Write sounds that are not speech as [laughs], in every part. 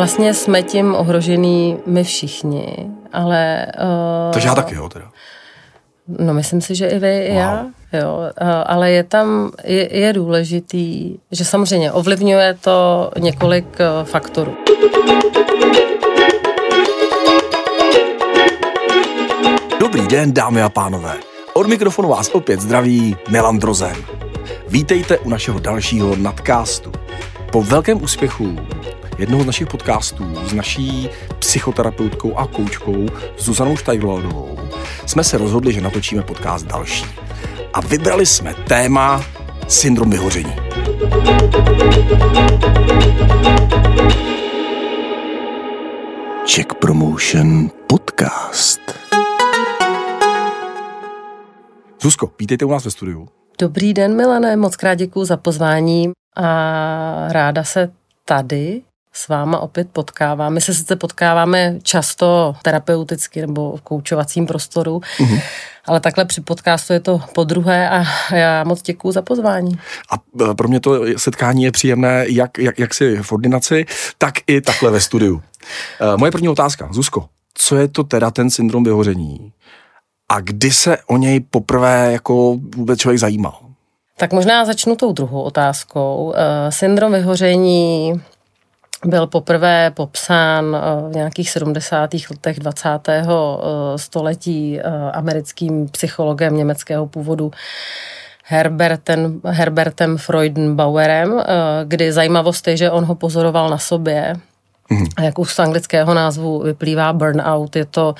Vlastně jsme tím ohrožený my všichni, ale... Uh, Takže já taky, jo, teda. No, myslím si, že i vy, i wow. já, jo, uh, ale je tam, je, je důležitý, že samozřejmě ovlivňuje to několik uh, faktorů. Dobrý den, dámy a pánové. Od mikrofonu vás opět zdraví Milan Drozen. Vítejte u našeho dalšího nadcastu. Po velkém úspěchu jednoho z našich podcastů s naší psychoterapeutkou a koučkou Zuzanou Štajglovou jsme se rozhodli, že natočíme podcast další. A vybrali jsme téma syndrom vyhoření. Check Promotion Podcast. Zuzko, vítejte u nás ve studiu. Dobrý den, Milané, moc krát děkuji za pozvání a ráda se tady s váma opět potkávám. My se sice potkáváme často terapeuticky nebo v koučovacím prostoru, mm-hmm. ale takhle při podcastu je to po druhé a já moc děkuju za pozvání. A e, pro mě to setkání je příjemné jak, jak, jak si v ordinaci, tak i takhle ve studiu. E, moje první otázka, Zuzko, co je to teda ten syndrom vyhoření? A kdy se o něj poprvé jako vůbec člověk zajímal? Tak možná začnu tou druhou otázkou. E, syndrom vyhoření byl poprvé popsán eh, v nějakých 70. letech 20. Eh, století eh, americkým psychologem německého původu Herbertem, Herbertem Freudenbauerem, kdy zajímavost je, že on ho pozoroval na sobě. Mm. A jak už z anglického názvu vyplývá burnout, je to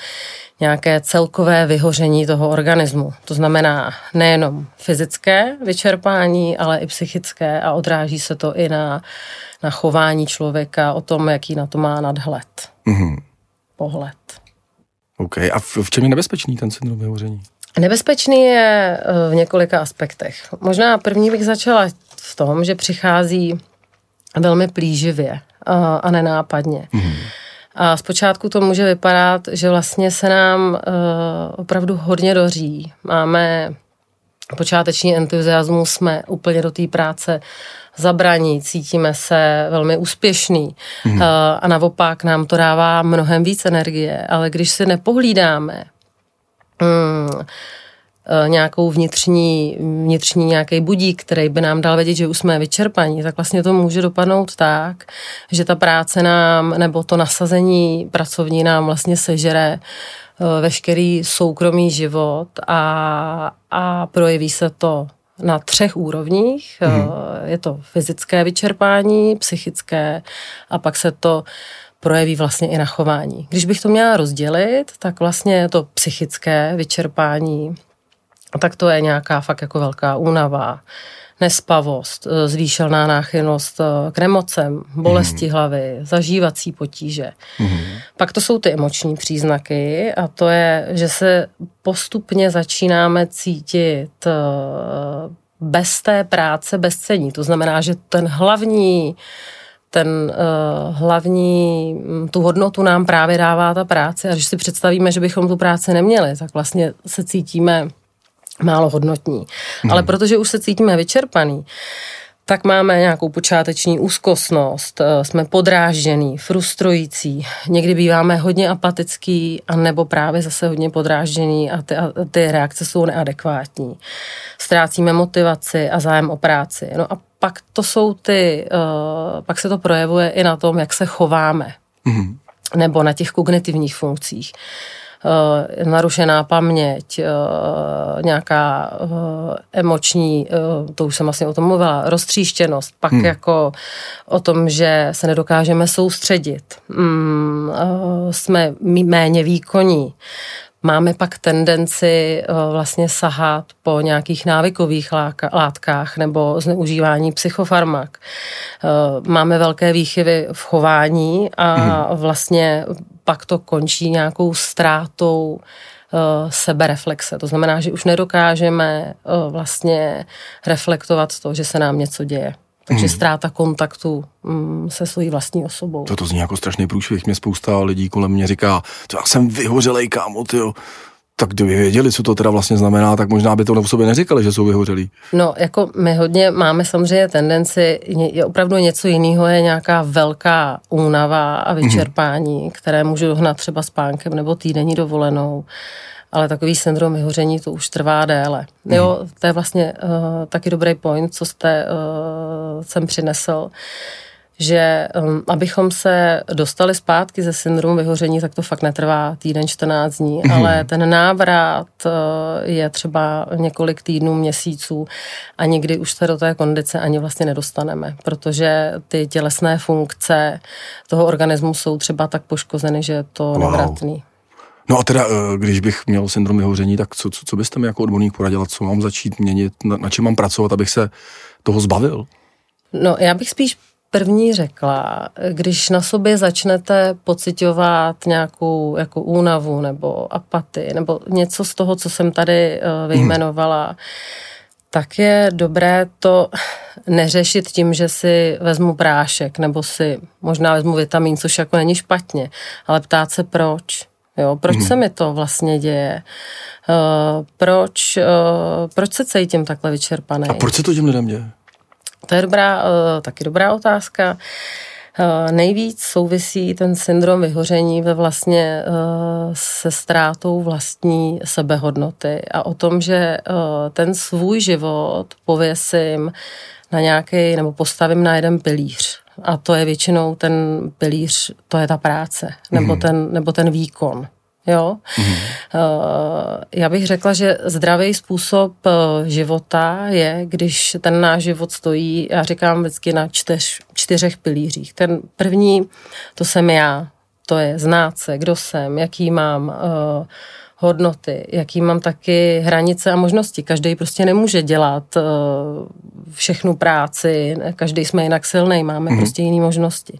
nějaké celkové vyhoření toho organismu. To znamená nejenom fyzické vyčerpání, ale i psychické a odráží se to i na na chování člověka, o tom, jaký na to má nadhled. Mm-hmm. Pohled. OK. A v, v čem je nebezpečný ten syndrom vyhoření? Nebezpečný je eh, v několika aspektech. Možná první bych začala v tom, že přichází velmi plíživě a, nenápadně. Mm-hmm. A zpočátku to může vypadat, že vlastně se nám uh, opravdu hodně doří. Máme počáteční entuziasmus, jsme úplně do té práce zabraní, cítíme se velmi úspěšný mm. a naopak nám to dává mnohem víc energie, ale když si nepohlídáme mm, nějakou vnitřní, vnitřní nějaký budík, který by nám dal vědět, že už jsme vyčerpaní, tak vlastně to může dopadnout tak, že ta práce nám, nebo to nasazení pracovní nám vlastně sežere eh, veškerý soukromý život a, a projeví se to na třech úrovních. Mm. Je to fyzické vyčerpání, psychické a pak se to projeví vlastně i na chování. Když bych to měla rozdělit, tak vlastně to psychické vyčerpání, tak to je nějaká fakt jako velká únava, nespavost, eh, zvýšená náchylnost eh, k nemocem, bolesti mm. hlavy, zažívací potíže. Mm. Pak to jsou ty emoční příznaky a to je, že se postupně začínáme cítit eh, bez té práce bezcení. To znamená, že ten hlavní ten uh, hlavní, mm, tu hodnotu nám právě dává ta práce a když si představíme, že bychom tu práci neměli, tak vlastně se cítíme málo hodnotní. Hmm. Ale protože už se cítíme vyčerpaný, tak máme nějakou počáteční úzkostnost, eh, jsme podrážděný, frustrující, někdy býváme hodně apatický a nebo právě zase hodně podrážděný a ty, a ty reakce jsou neadekvátní. Ztrácíme motivaci a zájem o práci. No a pak to jsou ty, uh, pak se to projevuje i na tom, jak se chováme. Mm-hmm. Nebo na těch kognitivních funkcích. Eh, narušená paměť, eh, nějaká eh, emoční, to už jsem vlastně o tom mluvila, roztříštěnost, pak hmm. jako o tom, že se nedokážeme soustředit, mm, jsme méně výkonní, Máme pak tendenci vlastně sahat po nějakých návykových látkách nebo zneužívání psychofarmak. Máme velké výchyvy v chování a hmm. vlastně pak to končí nějakou ztrátou uh, sebereflexe. To znamená, že už nedokážeme uh, vlastně reflektovat to, že se nám něco děje. Takže hmm. ztráta kontaktu um, se svojí vlastní osobou. To, to zní jako strašný průšvih. Mě spousta lidí kolem mě říká, to já jsem vyhořelej, kámo, tyjo. Tak kdyby věděli, co to teda vlastně znamená, tak možná by to o sobě neříkali, že jsou vyhořelí. No, jako my hodně máme samozřejmě tendenci, je opravdu něco jiného, je nějaká velká únava a vyčerpání, mm-hmm. které můžu hnat třeba spánkem nebo týdenní dovolenou ale takový syndrom vyhoření to už trvá déle. Mm. Jo, to je vlastně uh, taky dobrý point, co jste uh, sem přinesl že um, abychom se dostali zpátky ze syndromu vyhoření, tak to fakt netrvá týden, 14 dní, mm. ale ten návrat uh, je třeba několik týdnů, měsíců a nikdy už se do té kondice ani vlastně nedostaneme, protože ty tělesné funkce toho organismu jsou třeba tak poškozeny, že je to wow. nevratný. No a teda, uh, když bych měl syndrom vyhoření, tak co, co, co byste mi jako odborník poradila, co mám začít měnit, na, na čem mám pracovat, abych se toho zbavil? No, já bych spíš první řekla, když na sobě začnete pocitovat nějakou jako únavu nebo apatii nebo něco z toho, co jsem tady eh, vyjmenovala, hmm. tak je dobré to neřešit tím, že si vezmu prášek nebo si možná vezmu vitamin, což jako není špatně, ale ptát se proč. Jo, proč hmm. se mi to vlastně děje? Uh, proč, uh, proč se cítím takhle vyčerpaný? A proč se to těm lidem děje? To je dobrá, eh, taky dobrá otázka. Eh, nejvíc souvisí ten syndrom vyhoření ve vlastně eh, se ztrátou vlastní sebehodnoty a o tom, že ten svůj život pověsím na nějaký, nebo postavím na jeden pilíř. A to je většinou ten pilíř, to je ta práce, nebo, mm. ten, nebo ten výkon. Jo? Mm-hmm. Já bych řekla, že zdravý způsob eh, života je, když ten náš život stojí, já říkám vždycky na čtyř, čtyřech pilířích. Ten první, to jsem já, to je znát se, kdo jsem, jaký mám uh, hodnoty, jaký mám taky hranice a možnosti. Každý prostě nemůže dělat uh, všechnu práci, každý jsme jinak silný, máme mm-hmm. prostě jiné možnosti. Uh,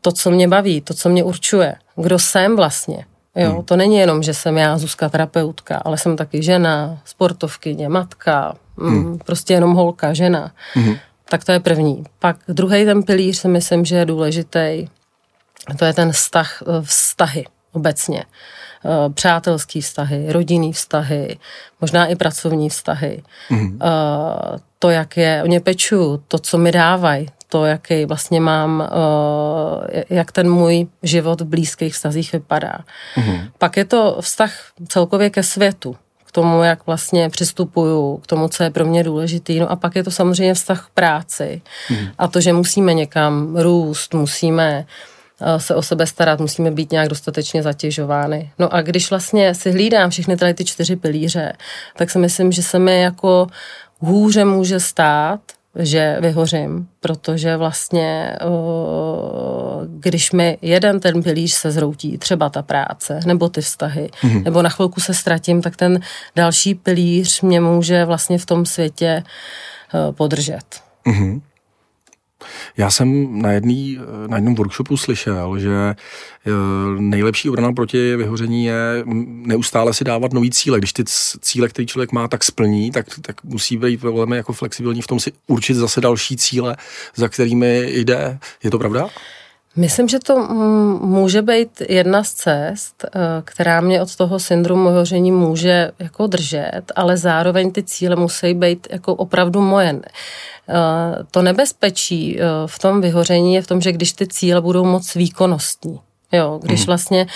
to, co mě baví, to, co mě určuje, kdo jsem vlastně. Jo, hmm. to není jenom, že jsem já Zuzka terapeutka, ale jsem taky žena, sportovkyně, matka, mm, hmm. prostě jenom holka, žena. Hmm. Tak to je první. Pak druhý ten pilíř si myslím, že je důležitý. To je ten vztah, vztahy obecně. Eh, přátelský vztahy, rodinný vztahy, možná i pracovní vztahy. Mm. To, jak je o ně peču, to, co mi dávají, to, jaký vlastně mám, eh, jak ten můj život v blízkých vztazích vypadá. Mm-hmm. Pak je to vztah celkově ke světu, k tomu, jak vlastně přistupuju, k tomu, co je pro mě důležitý. No a pak je to samozřejmě vztah k práci mm-hmm. a to, že musíme někam růst, musíme eh, se o sebe starat, musíme být nějak dostatečně zatěžovány. No a když vlastně si hlídám všechny tady ty čtyři pilíře, tak si myslím, že se mi jako hůře může stát, že vyhořím, protože vlastně, když mi jeden ten pilíř se zroutí, třeba ta práce, nebo ty vztahy, mm-hmm. nebo na chvilku se ztratím, tak ten další pilíř mě může vlastně v tom světě podržet. Mm-hmm. Já jsem na, jedný, na jednom workshopu slyšel, že eh, nejlepší obrana proti vyhoření je neustále si dávat nový cíle. Když ty cíle, který člověk má, tak splní, tak, tak musí být velmi jako flexibilní v tom si určit zase další cíle, za kterými jde. Je to pravda? Myslím, že to může být jedna z cest, eh, která mě od toho syndromu vyhoření může jako držet, ale zároveň ty cíle musí být jako opravdu moje. Eh, to nebezpečí eh, v tom vyhoření je v tom, že když ty cíle budou moc výkonnostní, Jo, když mhm. vlastně,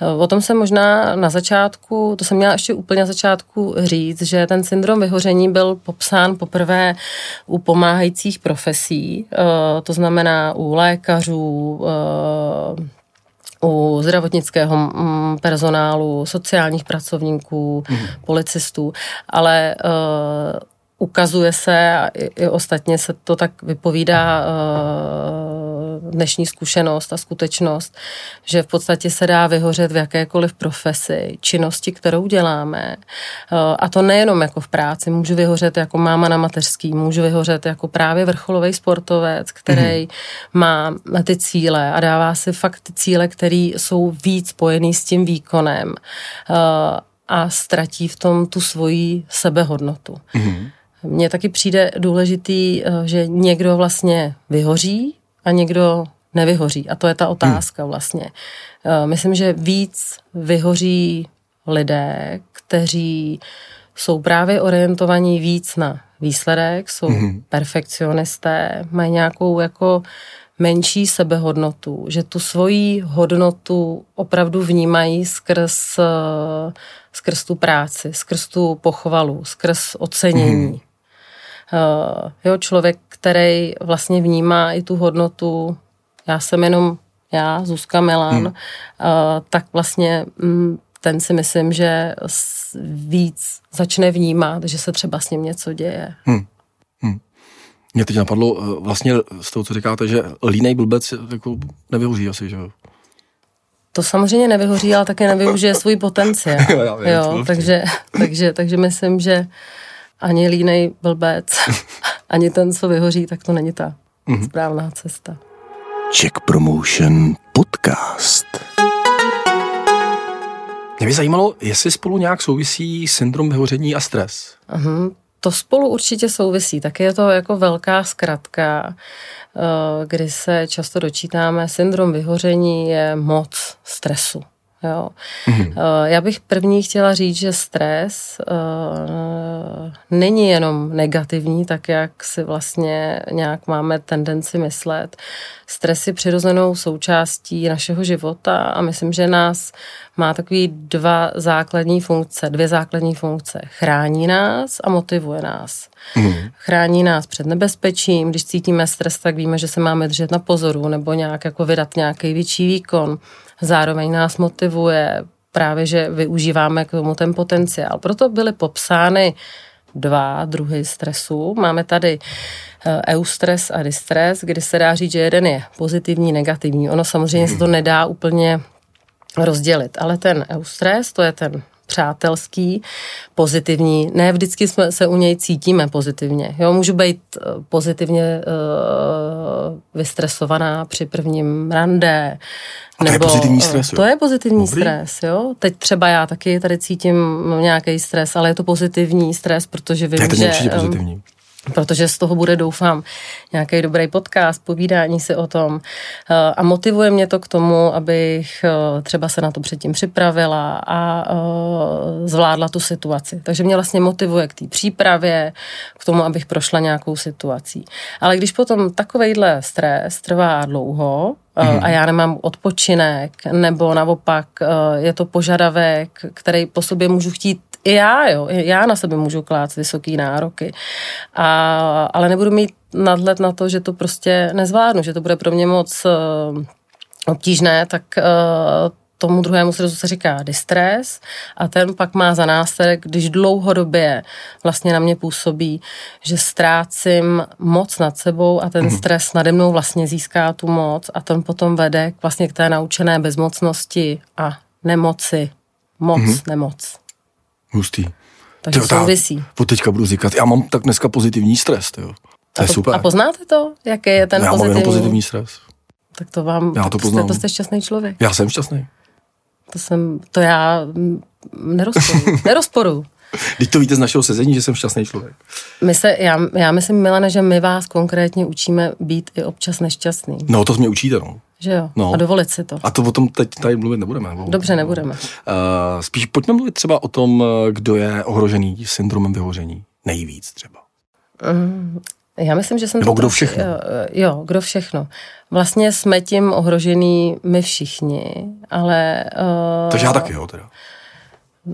eh, o tom jsem možná na začátku, to jsem měla ještě úplně na začátku říct, že ten syndrom vyhoření byl popsán poprvé u pomáhajících profesí, to znamená u lékařů, u zdravotnického mm, personálu, sociálních pracovníků, mm. policistů, ale ukazuje se, a i, i ostatně se to tak vypovídá uh, dnešní zkušenost a skutečnost, že v podstatě se dá vyhořet v jakékoliv profesi, činnosti, kterou děláme. Uh, a to nejenom jako v práci, můžu vyhořet jako máma na mateřský, můžu vyhořet jako právě vrcholový sportovec, který mm-hmm. má ty cíle a dává si fakt ty cíle, které jsou víc spojený s tím výkonem uh, a ztratí v tom tu svoji sebehodnotu. Mm-hmm. Mně taky přijde důležitý, eh, že někdo vlastně vyhoří a někdo nevyhoří. A to je ta otázka vlastně. Eh, myslím, že víc vyhoří lidé, kteří jsou právě orientovaní víc na výsledek, jsou mm-hmm. perfekcionisté, mají nějakou jako menší sebehodnotu, že tu svoji hodnotu opravdu vnímají skrz, skrz tu práci, skrz tu pochvalu, skrz ocenění. Mm-hmm. Uh, jo, člověk, který vlastně vnímá i tu hodnotu, já jsem jenom já, Zuzka Milan, hmm. uh, tak vlastně um, ten si myslím, že víc začne vnímat, že se třeba s ním něco děje. Hmm. Hmm. Mě teď napadlo eh, vlastně z toho, co říkáte, že línej blbec jako nevyhoří asi, že jo? To samozřejmě nevyhoří, ale také nevyužije svůj potenciál. [laughs] jo, já vím, jo, takže, takže, takže myslím, že ani línej blbec, [laughs] ani ten, co vyhoří, tak to není ta mm-hmm. správná cesta. Check Promotion Podcast. Mě by zajímalo, jestli spolu nějak souvisí syndrom vyhoření a stres. Uh-huh. To spolu určitě souvisí. Tak je to jako velká zkratka, eh, kdy se často dočítáme, syndrom vyhoření je moc stresu. Jo. Mm-hmm. Já bych první chtěla říct, že stres uh, není jenom negativní, tak jak si vlastně nějak máme tendenci myslet. Stres je přirozenou součástí našeho života a myslím, že nás má takový dva základní funkce, dvě základní funkce. Chrání nás a motivuje nás. Mm. Chrání nás před nebezpečím, když cítíme stres, tak víme, že se máme držet na pozoru nebo nějak jako vydat nějaký větší výkon zároveň nás motivuje právě, že využíváme k tomu ten potenciál. Proto byly popsány dva druhy stresu. Máme tady eh, eustres a distres, kdy se dá říct, že jeden je pozitivní, negativní. Ono samozřejmě se to nedá úplně rozdělit, ale ten eustres, to je ten přátelský, pozitivní. Ne vždycky jsme se u něj cítíme pozitivně. Jo, můžu být eh, pozitivně uh, vystresovaná při prvním rande. A to nebo, je pozitivní stres, jo? To je pozitivní Dobrý. stres, jo. Teď třeba já taky tady cítím nějaký stres, ale je to pozitivní stres, protože vím, to je že... pozitivní protože z toho bude, doufám, nějaký dobrý podcast, povídání si o tom eh, a motivuje mě to k tomu, abych eh, třeba se na to předtím připravila a eh, zvládla tu situaci. Takže mě vlastně motivuje k té přípravě, k tomu, abych prošla nějakou situací. Ale když potom takovejhle stres trvá dlouho, a já nemám odpočinek, nebo naopak je to požadavek, který po sobě můžu chtít i já, jo, já na sebe můžu klát vysoké nároky, a, ale nebudu mít nadhled na to, že to prostě nezvládnu, že to bude pro mě moc uh, obtížné, tak uh, tomu druhému stresu se říká distres a ten pak má za následek, když dlouhodobě vlastně na mě působí, že ztrácím moc nad sebou a ten mm. stres nade mnou vlastně získá tu moc a ten potom vede k vlastně k té naučené bezmocnosti a nemoci. Moc, mm. nemoc. Hustý. Takže tyjo, souvisí. Od teďka budu říkat, já mám tak dneska pozitivní stres, jo. To a je to, super. A poznáte to, jaký je ten já pozitivní? Já mám pozitivní stres. Tak to vám, já to, poznám. Jste, to jste šťastný člověk. Já jsem šťastný. To jsem, to já nerozporu. nerozporu. Teď to víte z našeho sezení, že jsem šťastný člověk. My se, já, já myslím, Milane, že my vás konkrétně učíme být i občas nešťastný. No, to mě učíte, no. Že jo? No. A dovolit si to. A to o tom teď tady mluvit nebudeme. Dobře, nebudeme. Uh, spíš pojďme mluvit třeba o tom, kdo je ohrožený syndromem vyhoření. Nejvíc třeba. Mm, já myslím, že jsem... Nebo kdo všechno? Jo, jo, kdo všechno. Vlastně jsme tím ohrožený my všichni, ale... Uh, Takže já taky, jo, teda.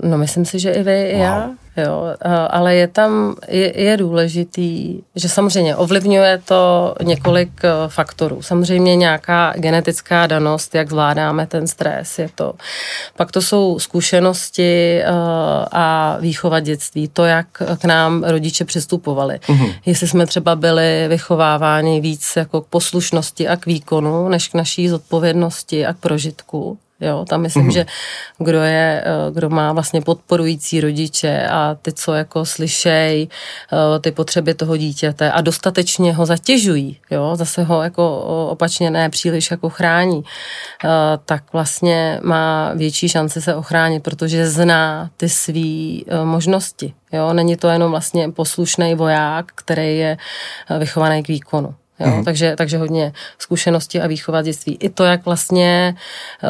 No myslím si, že i vy, i wow. já, jo, ale je tam, je, je důležitý, že samozřejmě ovlivňuje to několik e, faktorů. Samozřejmě nějaká genetická danost, jak zvládáme ten stres, je to. Pak to jsou zkušenosti e, a výchova dětství, to, jak k nám rodiče přistupovali. Uh-huh. Jestli jsme třeba byli vychováváni víc jako k poslušnosti a k výkonu, než k naší zodpovědnosti a k prožitku. Jo, tam myslím, mm-hmm. že kdo je, eh, kdo má vlastně podporující rodiče a ty, co jako slyšej eh, ty potřeby toho dítěte a dostatečně ho zatěžují, jo, zase ho jako opačně ne příliš jako chrání, eh, tak vlastně má větší šanci se ochránit, protože zná ty své možnosti. Jo, není to jenom vlastně poslušný voják, který je vychovaný k výkonu. Jo? Mm. Takže, takže hodně zkušenosti a výchova dětství. I to, jak vlastně uh,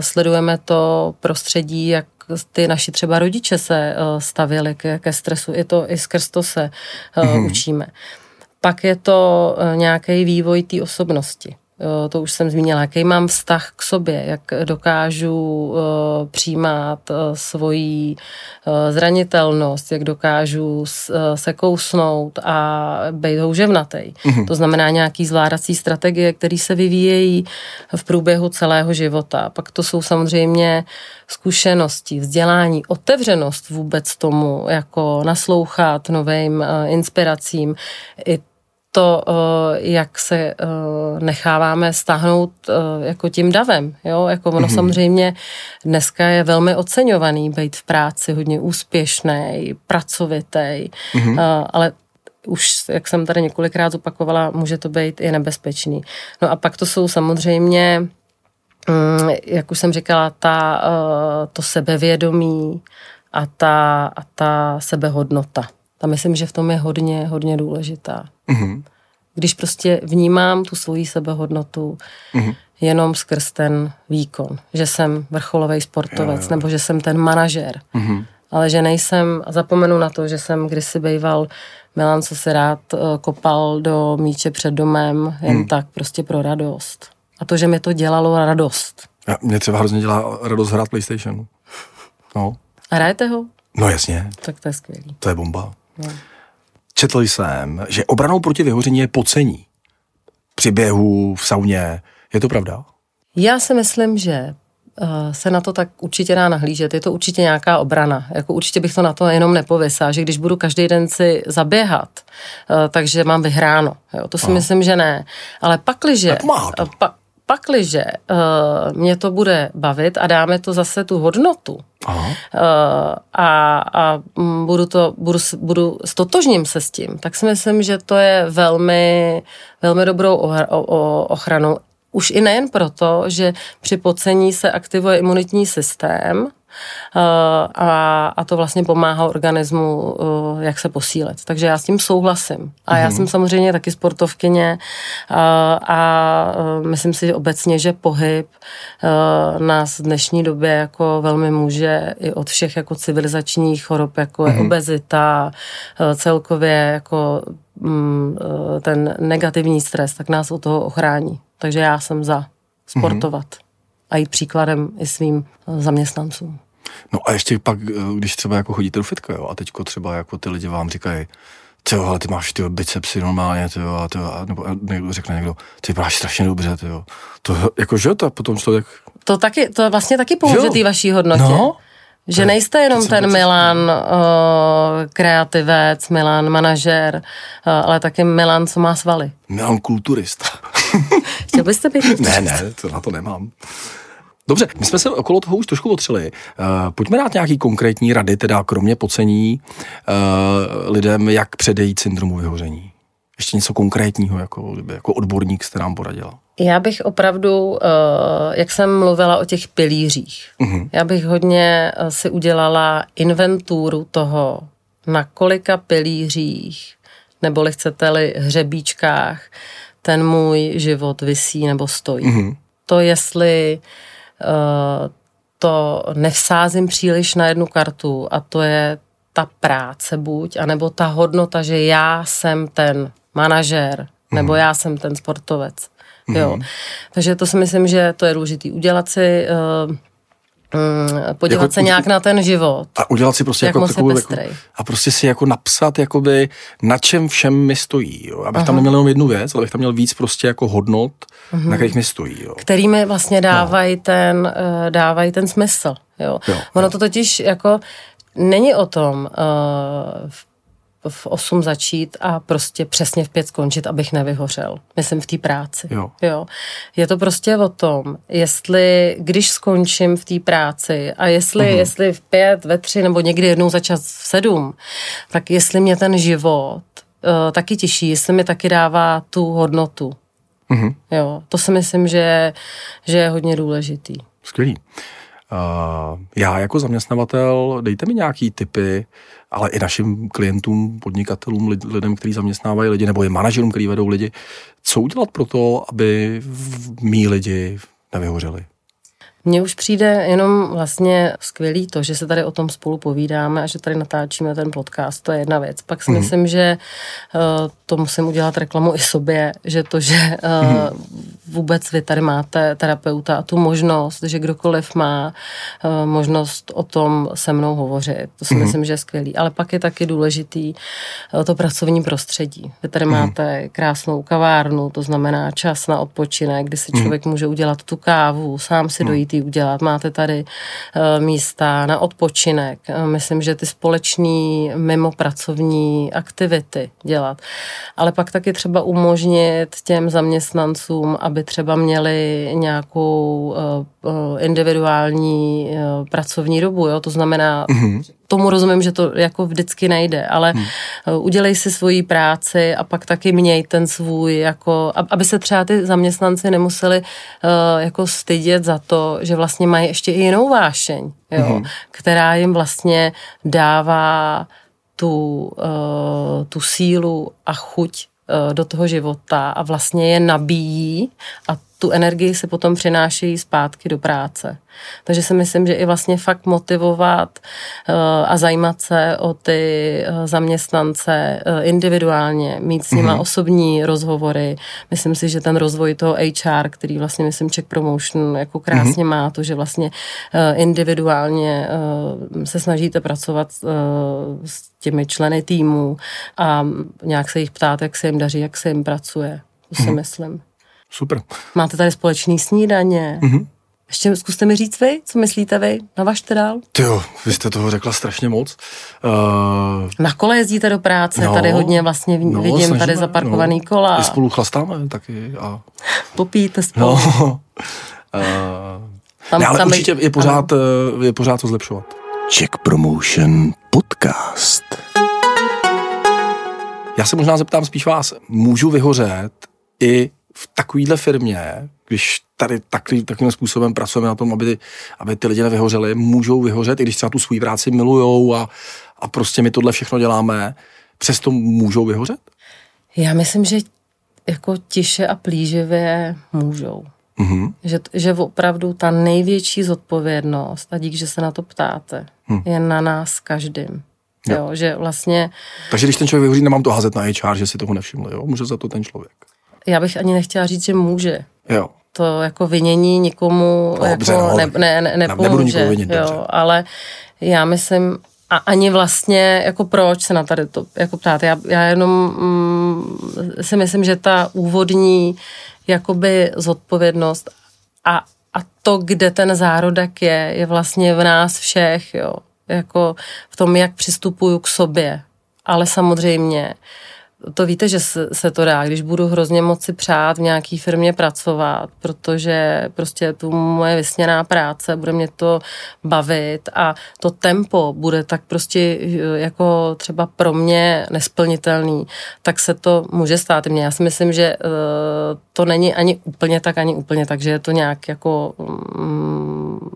sledujeme to prostředí, jak ty naši třeba rodiče se stavěli ke, ke stresu. I to i skrz to se mm-hmm. učíme. Pak je to nějaký vývoj té osobnosti. Eh, to už jsem zmínila, jaký mám vztah k sobě, jak dokážu eh, přijímat eh, svoji zranitelnost, jak dokážu se kousnout a být houževnatý. Mm-hmm. To znamená nějaký zvládací strategie, které se vyvíjejí v průběhu celého života. Pak to jsou samozřejmě zkušenosti, vzdělání, otevřenost vůbec tomu, jako naslouchat novým inspiracím. I to, eh, jak se eh, necháváme stáhnout eh, jako tím davem. Jo? Jako ono mm-hmm. samozřejmě dneska je velmi oceňovaný být v práci, hodně úspěšný, pracovitý, mm-hmm. ale už, jak jsem tady několikrát opakovala, může to být i nebezpečný. No a pak to jsou samozřejmě, mm, jak už jsem říkala, ta, to sebevědomí a ta, a ta sebehodnota. Ta myslím, že v tom je hodně, hodně důležitá. Mm-hmm. Když prostě vnímám tu svoji sebehodnotu mm-hmm. jenom skrz ten výkon, že jsem vrcholový sportovec jo, jo. nebo že jsem ten manažer, mm-hmm. ale že nejsem, a zapomenu na to, že jsem kdysi býval Milan, co se rád eh, kopal do míče před domem, jen mm. tak prostě pro radost. A to, že mi to dělalo radost. Já, mě třeba hrozně dělá radost hrát PlayStation. No. A hrajete ho? No jasně. Tak to je skvělý. To je bomba. Četl jsem, že obranou proti vyhoření je pocení. Při běhu, v sauně. Je to pravda? Já si myslím, že eh, se na to tak určitě dá nahlížet. Je to určitě nějaká obrana. Jako určitě bych to na to jenom nepověsal, že když budu každý den si zaběhat, eh, takže mám vyhráno. Jo, to si Aha. myslím, že ne. Ale pakliže... Pa, pakliže uh, mě to bude bavit a dáme to zase tu hodnotu Aha. Uh, a, a budu, to, budu, budu stotožním se s tím, tak si myslím, že to je velmi, velmi dobrou ochranou. Už i nejen proto, že při pocení se aktivuje imunitní systém, a, a to vlastně pomáhá organismu, eh, jak se posílit. Takže já s tím souhlasím. A já mm. jsem samozřejmě taky sportovkyně a, eh, a myslím si že obecně, že pohyb nás v dnešní době jako velmi může i od všech jako civilizačních chorob, jako je mm. obezita, celkově jako mm, ten negativní stres, tak nás od toho ochrání. Takže já jsem za sportovat. Mm a jít příkladem i svým zaměstnancům. No a ještě pak, když třeba jako chodíte do fitka, jo, a teďko třeba jako ty lidi vám říkají, ty ale ty máš ty bicepsy normálně, ty a, tyjo, a nebo někdo řekne někdo, ty máš strašně dobře, ty jo. To jako, že to potom člověk... To taky, to vlastně taky pomůže té vaší hodnotě. No, že nejste jenom ten Milan uh, kreativec, Milan manažer, uh, ale taky Milan, co má svaly. Milan kulturista. [laughs] Chtěl byste být? ne, ne, to na to nemám. Dobře, my jsme se okolo toho už trošku otřeli. Uh, pojďme dát nějaký konkrétní rady, teda kromě pocení uh, lidem, jak předejít syndromu vyhoření. Ještě něco konkrétního, jako, jako odborník jste nám poradila. Já bych opravdu, eh, jak jsem mluvila o těch pilířích, uh-huh. já bych hodně si udělala inventuru toho, na kolika pilířích, neboli chcete-li hřebíčkách, ten můj život vysí nebo stojí. Uh-huh. To, jestli uh, to nevsázím příliš na jednu kartu a to je ta práce buď, anebo ta hodnota, že já jsem ten manažer, nebo já jsem ten sportovec. Jo. Takže to si myslím, že to je důležité. Udělat si uh, podívat jako, se nějak na ten život. A udělat si prostě jako takovou, jako, a prostě si jako napsat, jakoby, na čem všem mi stojí. Jo. Abych Aha. tam neměl jenom jednu věc, ale bych tam měl víc prostě jako hodnot, uh-huh. na kterých mi stojí. Jo. Který mi vlastně dávají no. ten, uh, dávají ten smysl. Jo. Jo, ono jo. to totiž jako není o tom uh, v 8 začít a prostě přesně v 5 skončit, abych nevyhořel. Myslím v té práci. Jo. jo. Je to prostě o tom, jestli, když skončím v té práci a jestli, uh-huh. jestli v 5, ve 3 nebo někdy jednou za čas v 7, tak jestli mě ten život uh, taky těší, jestli mi taky dává tu hodnotu. Uh-huh. Jo, to si myslím, že, že je hodně důležitý. Skvělý. Uh, já jako zaměstnavatel, dejte mi nějaký typy, ale i našim klientům, podnikatelům, lidem, kteří zaměstnávají lidi, nebo i manažerům, kteří vedou lidi, co udělat pro to, aby mý lidi nevyhořeli? Mně už přijde jenom vlastně skvělý to, že se tady o tom spolu povídáme a že tady natáčíme ten podcast, to je jedna věc. Pak si mm. myslím, že uh, to musím udělat reklamu i sobě, že to, že uh, mm. vůbec vy tady máte terapeuta a tu možnost, že kdokoliv má uh, možnost o tom se mnou hovořit, to si mm. myslím, že je skvělý. Ale pak je taky důležitý uh, to pracovní prostředí. Vy tady mm. máte krásnou kavárnu, to znamená čas na odpočinek, kdy si člověk mm. může udělat tu kávu, sám si mm. dojít důležitý udělat. Máte tady uh, místa na odpočinek. Uh, myslím, že ty společný mimo pracovní aktivity dělat. Ale pak taky třeba umožnit těm zaměstnancům, aby třeba měli nějakou uh, individuální pracovní dobu. Jo? To znamená, mm-hmm tomu rozumím, že to jako vždycky nejde, ale hmm. udělej si svoji práci a pak taky měj ten svůj, jako, aby se třeba ty zaměstnanci nemuseli uh, jako stydět za to, že vlastně mají ještě i jinou vášeň, jo, hmm. která jim vlastně dává tu, uh, tu sílu a chuť do toho života a vlastně je nabíjí a tu energii se potom přinášejí zpátky do práce. Takže si myslím, že i vlastně fakt motivovat uh, a zajímat se o ty uh, zaměstnance uh, individuálně, mít s nima mm-hmm. osobní rozhovory. Myslím si, že ten rozvoj toho HR, který vlastně myslím Czech Promotion jako krásně mm-hmm. má, to, že vlastně individuálně se snažíte pracovat s těmi členy týmu a nějak se jich ptát, jak se jim daří, jak se jim pracuje. To si mm-hmm. myslím. Super. Máte tady společný snídaně. Mm-hmm. Ještě zkuste mi říct vy, co myslíte vy? Navažte dál. Jo, vy jste toho řekla strašně moc. Uh, Na kole jezdíte do práce, no, tady hodně vlastně no, vidím snažíme, tady zaparkovaný no, kola. I spolu chlastáme taky. A... [laughs] Popíte spolu. No. Uh, [laughs] tam, ne, ale tam určitě je pořád, ano. je pořád to zlepšovat. Czech Promotion Podcast. Já se možná zeptám spíš vás, můžu vyhořet i v takovéhle firmě, když tady takový, takovým způsobem pracujeme na tom, aby ty, aby ty lidi nevyhořeli, můžou vyhořet, i když třeba tu svou práci milujou a, a prostě my tohle všechno děláme, přesto můžou vyhořet? Já myslím, že jako tiše a plíživě můžou. Mm-hmm. Že, že opravdu ta největší zodpovědnost, a dík, že se na to ptáte, mm. je na nás každým. Jo. jo. že vlastně... Takže když ten člověk vyhoří, nemám to házet na HR, že si toho nevšiml, jo? Může za to ten člověk já bych ani nechtěla říct, že může. Jo. To jako vinění nikomu no, jako dobře, no, ne, ne, ne, nepomůže. Vinit, jo, ale já myslím, a ani vlastně, jako proč se na tady to jako ptát. Já, já jenom mm, si myslím, že ta úvodní jakoby zodpovědnost a, a to, kde ten zárodek je, je vlastně v nás všech, jo. Jako v tom, jak přistupuju k sobě. Ale samozřejmě to víte, že se to dá, když budu hrozně moci přát v nějaký firmě pracovat, protože prostě tu moje vysněná práce, bude mě to bavit a to tempo bude tak prostě eh, jako třeba pro mě nesplnitelný, tak se to může stát mně. Já si myslím, že uh, to není ani úplně tak, ani úplně tak, že je to nějak jako um,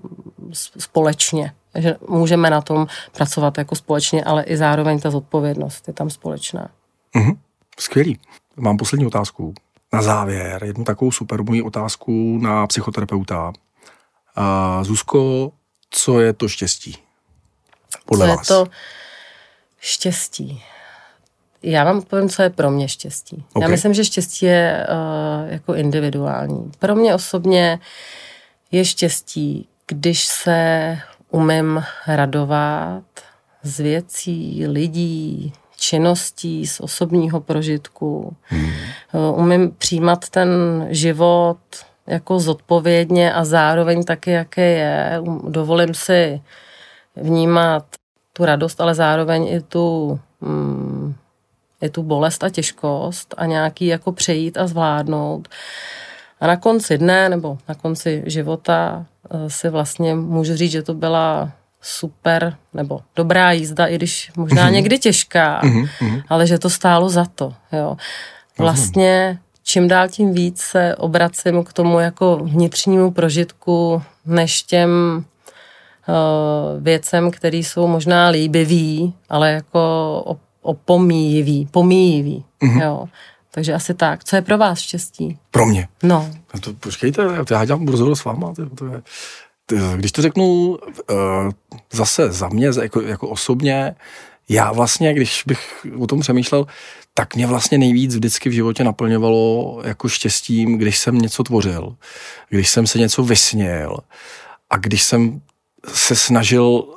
společně že můžeme na tom pracovat jako společně, ale i zároveň ta zodpovědnost je tam společná. Mm-hmm. Skvělý. Mám poslední otázku. Na závěr, jednu takovou super moji otázku na psychoterapeuta. A Zuzko, co je to štěstí? Podle co vás. je to štěstí? Já vám odpovím, co je pro mě štěstí. Okay. Já myslím, že štěstí je uh, jako individuální. Pro mě osobně je štěstí, když se umím radovat z věcí, lidí, činností, z osobního prožitku. Hmm. Umím přijímat ten život jako zodpovědně a zároveň taky, jaké je. Um, dovolím si vnímat tu radost, ale zároveň i tu, mm, i tu bolest a těžkost a nějaký jako přejít a zvládnout. A na konci dne nebo na konci života eh, si vlastně můžu říct, že to byla super nebo dobrá jízda, i když možná mm-hmm. někdy těžká, mm-hmm. ale že to stálo za to. Jo. Vlastně čím dál tím víc se obracím k tomu jako vnitřnímu prožitku, než těm uh, věcem, které jsou možná líbivý, ale jako opomíjivý, pomíjivý. Mm-hmm. Jo. Takže asi tak. Co je pro vás štěstí? Pro mě? No. to počkejte, já dělám rozhovor s váma. To, to je, když to řeknu zase za mě, jako, jako osobně, já vlastně, když bych o tom přemýšlel, tak mě vlastně nejvíc vždycky v životě naplňovalo jako štěstím, když jsem něco tvořil, když jsem se něco vysněl a když jsem se snažil uh,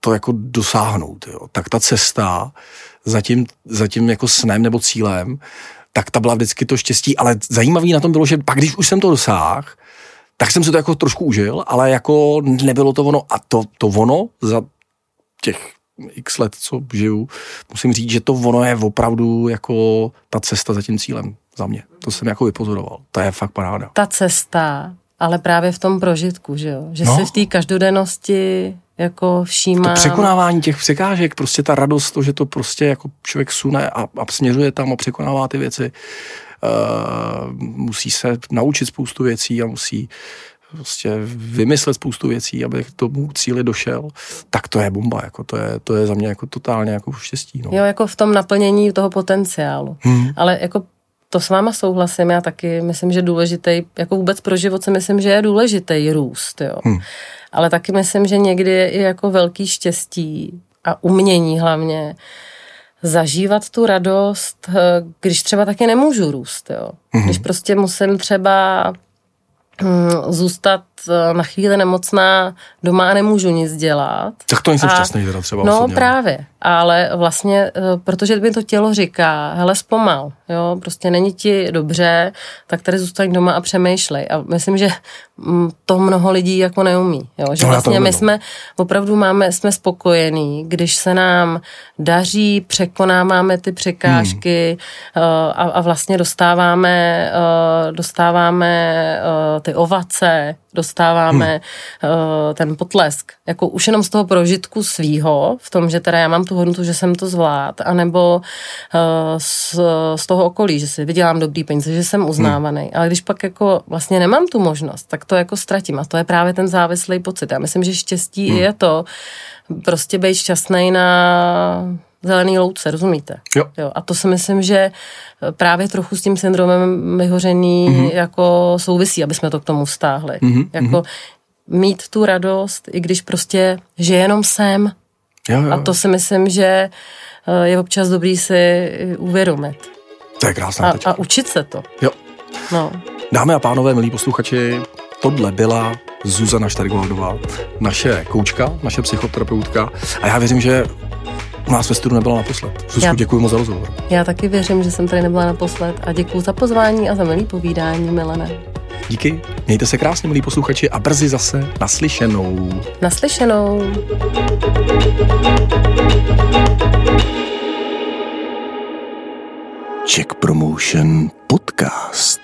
to jako dosáhnout. Jo. Tak ta cesta za tím, za tím jako snem nebo cílem, tak ta byla vždycky to štěstí, ale zajímavý na tom bylo, že pak, když už jsem to dosáhl, tak jsem se to jako trošku užil, ale jako nebylo to ono a to, to ono za těch x let, co žiju, musím říct, že to ono je opravdu jako ta cesta za tím cílem za mě. To jsem jako vypozoroval. To je fakt paráda. Ta cesta, ale právě v tom prožitku, že jo? Že no. si v té každodennosti jako všímá. To překonávání těch překážek, prostě ta radost, to, že to prostě jako člověk sune a, a směřuje tam a překonává ty věci. Uh, musí se naučit spoustu věcí a musí prostě vymyslet spoustu věcí, aby k tomu cíli došel, tak to je bomba, jako to je, to je za mě jako totálně jako štěstí. No. Jo, jako v tom naplnění toho potenciálu. Hmm. Ale jako to s váma souhlasím, já taky myslím, že důležitý, jako vůbec pro život si myslím, že je důležitý růst, jo. Hmm. Ale taky myslím, že někdy je i jako velký štěstí a umění hlavně zažívat tu radost, eh, když třeba taky nemůžu růst, jo. Hmm. Když prostě musím třeba hm, zůstat na chvíli nemocná, doma a nemůžu nic dělat. Tak to nejsem šťastný teda třeba No osobně. právě, ale vlastně, eh, protože mi to tělo říká, hele zpomal, jo, prostě není ti dobře, tak tady zůstaň doma a přemýšlej. A myslím, že mm, to mnoho lidí jako neumí, jo, že no, vlastně my jsme opravdu máme, jsme spokojení, když se nám daří, překonáváme ty překážky hmm. a, a vlastně dostáváme, dostáváme ty ovace, dostáváme hmm. uh, ten potlesk, jako už jenom z toho prožitku svýho, v tom, že teda já mám tu hodnotu, že jsem to zvlád, anebo uh, z, z toho okolí, že si vydělám dobrý peníze, že jsem uznávaný. Hmm. Ale když pak jako vlastně nemám tu možnost, tak to jako ztratím. A to je právě ten závislý pocit. Já myslím, že štěstí hmm. je to prostě být šťastný na zelený louce, rozumíte? Jo. jo. A to si myslím, že právě trochu s tím syndromem vyhoření mm-hmm. jako souvisí, aby jsme to k tomu vztáhli. Mm-hmm. Jako mít tu radost, i když prostě, že jenom jsem. Jo, jo. A to si myslím, že eh, je občas dobrý si uvědomit. To je krásná a, a učit se to. Jo. No. Dámy a pánové, milí posluchači, tohle byla Zuzana Štergoldová, naše koučka, naše psychoterapeutka a já věřím, že u nás ve studiu nebyla naposled. Zuzku, já, děkuji moc za rozhovor. Já taky věřím, že jsem tady nebyla naposled a děkuji za pozvání a za milý povídání, Milene. Díky, mějte se krásně, milí posluchači, a brzy zase naslyšenou. Naslyšenou. Check Promotion Podcast.